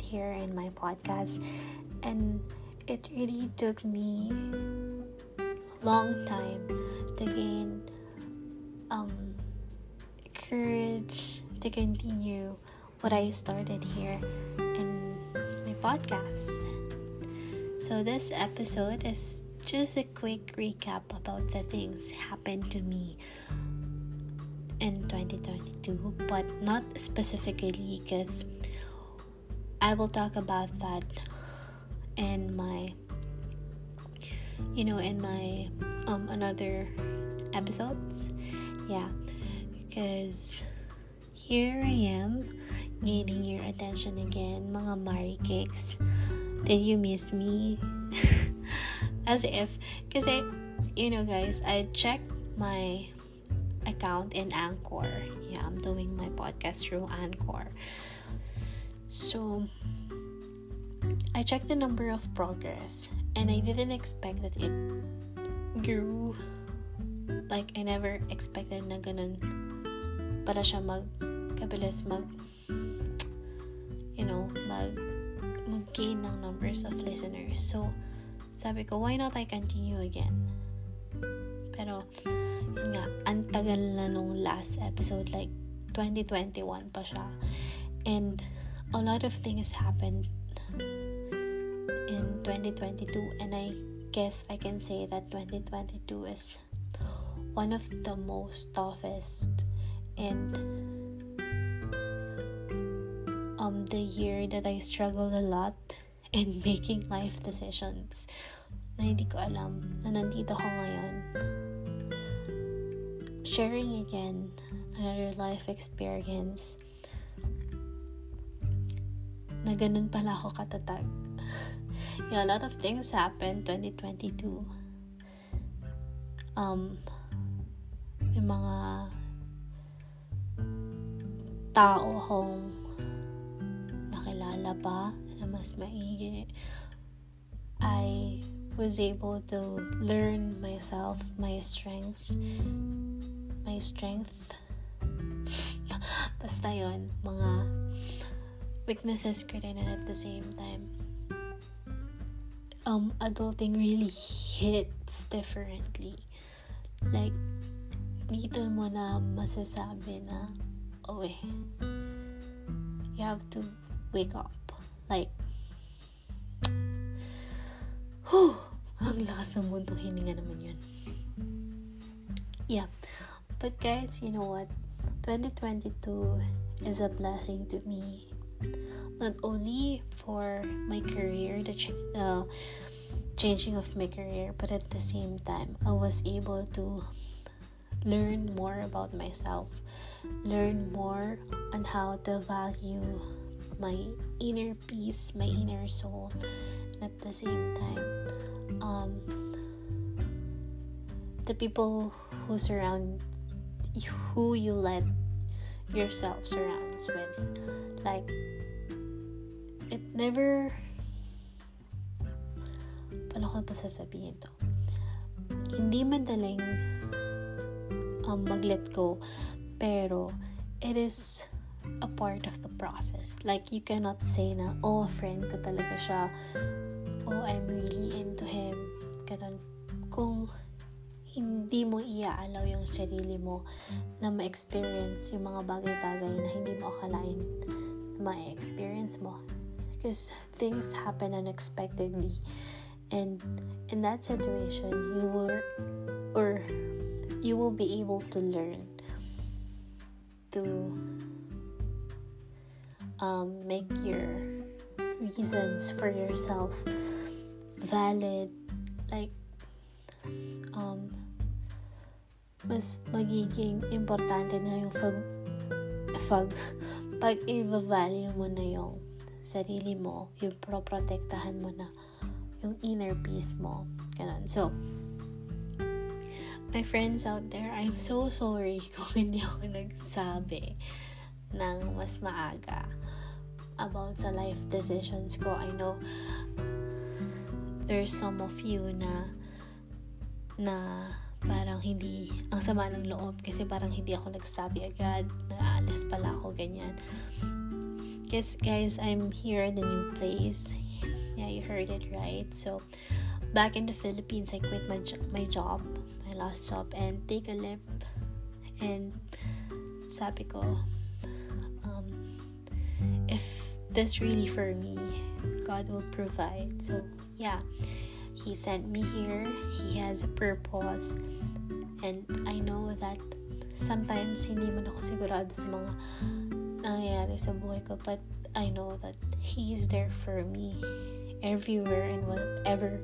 here in my podcast, and it really took me a long time to gain um, courage to continue what I started here in my podcast. So, this episode is just a quick recap about the things happened to me in 2022, but not specifically because I will talk about that in my you know in my um another episodes. Yeah. Because here I am gaining your attention again mga Mari Cakes. Did you miss me? As if. Kasi you know guys I checked my account in Anchor. Yeah, I'm doing my podcast through Anchor. So, I checked the number of progress and I didn't expect that it grew. Like, I never expected na ganun para siya mag kabilis mag you know, mag mag-gain ng numbers of listeners. So, sabi ko, why not I continue again? Pero, yun nga, ang tagal na nung last episode, like, 2021 pa siya. And, a lot of things happened in 2022, and I guess I can say that 2022 is one of the most toughest and um the year that I struggled a lot in making life decisions. Na hindi ko alam na nandito ko ngayon. Sharing again another life experience na ganun pala ako katatag. yeah, a lot of things happened 2022. Um, may mga tao akong nakilala pa na mas maigi. I was able to learn myself, my strengths, my strength. Basta yon mga weaknesses ko rin and at the same time um adulting really hits differently like dito mo na masasabi na oh eh you have to wake up like whew, ang lakas ng mundo hininga naman yun yeah But guys, you know what? 2022 is a blessing to me. Not only for my career, the ch- uh, changing of my career, but at the same time, I was able to learn more about myself, learn more on how to value my inner peace, my inner soul, at the same time, um, the people who surround you, who you let yourself surrounds with. Like, it never... Paano ko pa sasabihin to? Hindi madaling um, mag-let go, pero it is a part of the process. Like, you cannot say na, oh, friend ko talaga siya. Oh, I'm really into him. Ganun. Kung hindi mo iaalaw yung sarili mo na ma-experience yung mga bagay-bagay na hindi mo akalain ma-experience mo. Because things happen unexpectedly. And in that situation, you will, or you will be able to learn to um, make your reasons for yourself valid. Like, mas magiging importante na yung pag, pag, pag i-value mo na yung sarili mo, yung pro-protektahan mo na yung inner peace mo. Ganun. So, my friends out there, I'm so sorry kung hindi ako nagsabi ng mas maaga about sa life decisions ko. I know there's some of you na na parang hindi, ang sama ng loob kasi parang hindi ako nagsabi agad, naalis pala ako, ganyan. Yes, guys, I'm here in a new place. Yeah, you heard it right. So, back in the Philippines, I quit my my job, my last job, and take a leap. And sabi ko, um, if this really for me, God will provide. So, yeah, He sent me here. He has a purpose. And I know that sometimes hindi man ako sigurado sa mga nangyayari sa buhay ko. But I know that He is there for me everywhere and whatever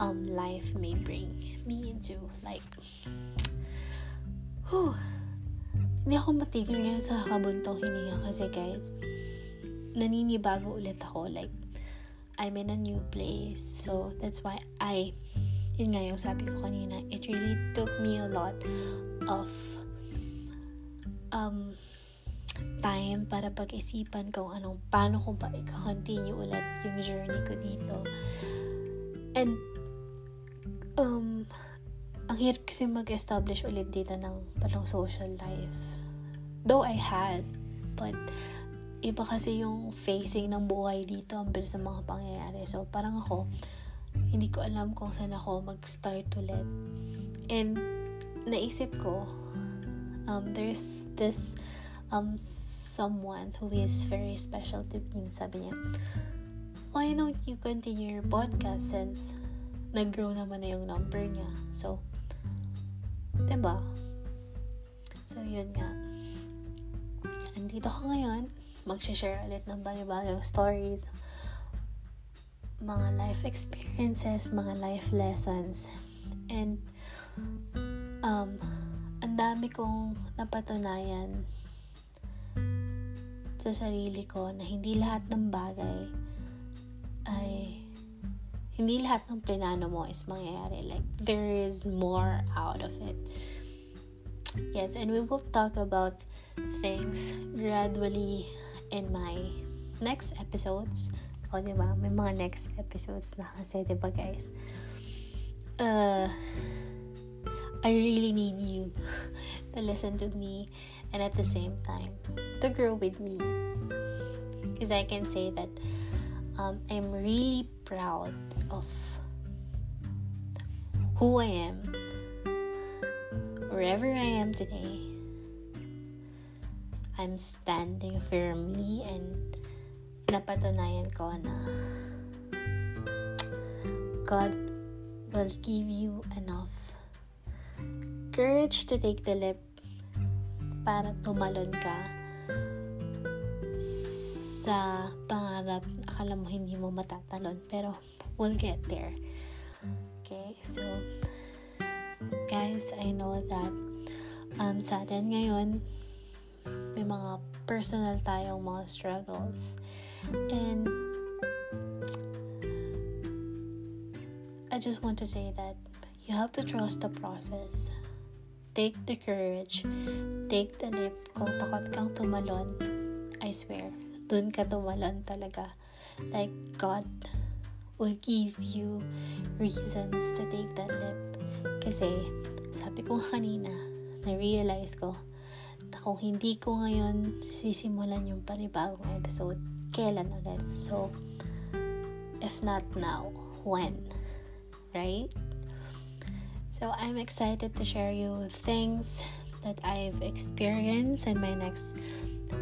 um, life may bring me into. Like, whew, hindi ako matigil ngayon sa kabuntong hininga kasi guys, naninibago ulit ako. Like, I'm in a new place. So, that's why I, yun nga yung sabi ko kanina, it really took me a lot of um, time para pag-isipan kung anong, paano ko ba i-continue ulit yung journey ko dito. And, um, ang hirap kasi mag-establish ulit dito ng parang social life. Though I had, but iba kasi yung facing ng buhay dito ang bilis ng mga pangyayari. So, parang ako, hindi ko alam kung saan ako mag-start ulit. And, naisip ko, um, there's this um, someone who is very special to me. Sabi niya, why don't you continue your podcast since nag-grow naman na yung number niya. So, diba? So, yun nga. Andito ko ngayon mag-share ulit ng bagong stories, mga life experiences, mga life lessons. And, um, ang dami kong napatunayan sa sarili ko na hindi lahat ng bagay ay hindi lahat ng plinano mo is mangyayari. Like, there is more out of it. Yes, and we will talk about things gradually in my next episodes. O, di ba? May mga next episodes na kasi, di ba, guys? Uh, I really need you to listen to me and at the same time to grow with me. Because I can say that um, I'm really proud of who I am, wherever I am today. I'm standing firmly and napatunayan ko na God will give you enough courage to take the leap para tumalon ka sa pangarap akala mo hindi mo matatalon pero we'll get there. Okay so guys I know that um, sa atin ngayon may mga personal tayong mga struggles. And I just want to say that you have to trust the process. Take the courage. Take the leap. Kung takot kang tumalon, I swear, dun ka tumalon talaga. Like, God will give you reasons to take that leap. Kasi, sabi ko kanina, na-realize ko, kung hindi ko ngayon sisimulan yung panibagong episode, kailan ulit? So, if not now, when? Right? So, I'm excited to share you things that I've experienced in my next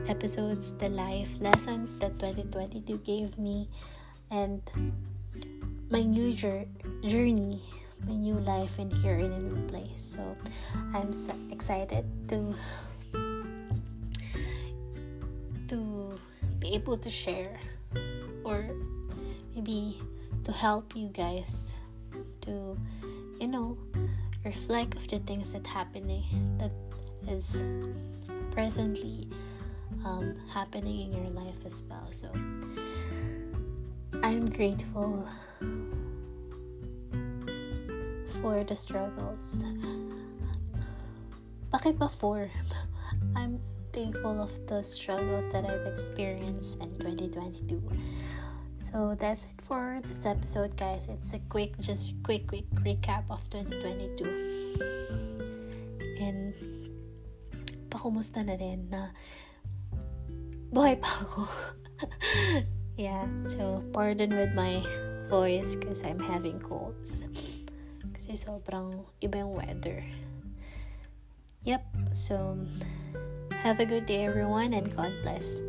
episodes, the life lessons that 2022 gave me, and my new journey, my new life in here in a new place. So, I'm so excited to be able to share or maybe to help you guys to you know reflect of the things that happening that is presently um, happening in your life as well. So i'm grateful for the struggles. Bakit ba for thankful of the struggles that I've experienced in 2022. So that's it for this episode, guys. It's a quick, just quick, quick recap of 2022. And na rin na buhay pa ako. yeah, so pardon with my voice because I'm having colds. Kasi sobrang iba yung weather. Yep, so have a good day everyone and God bless.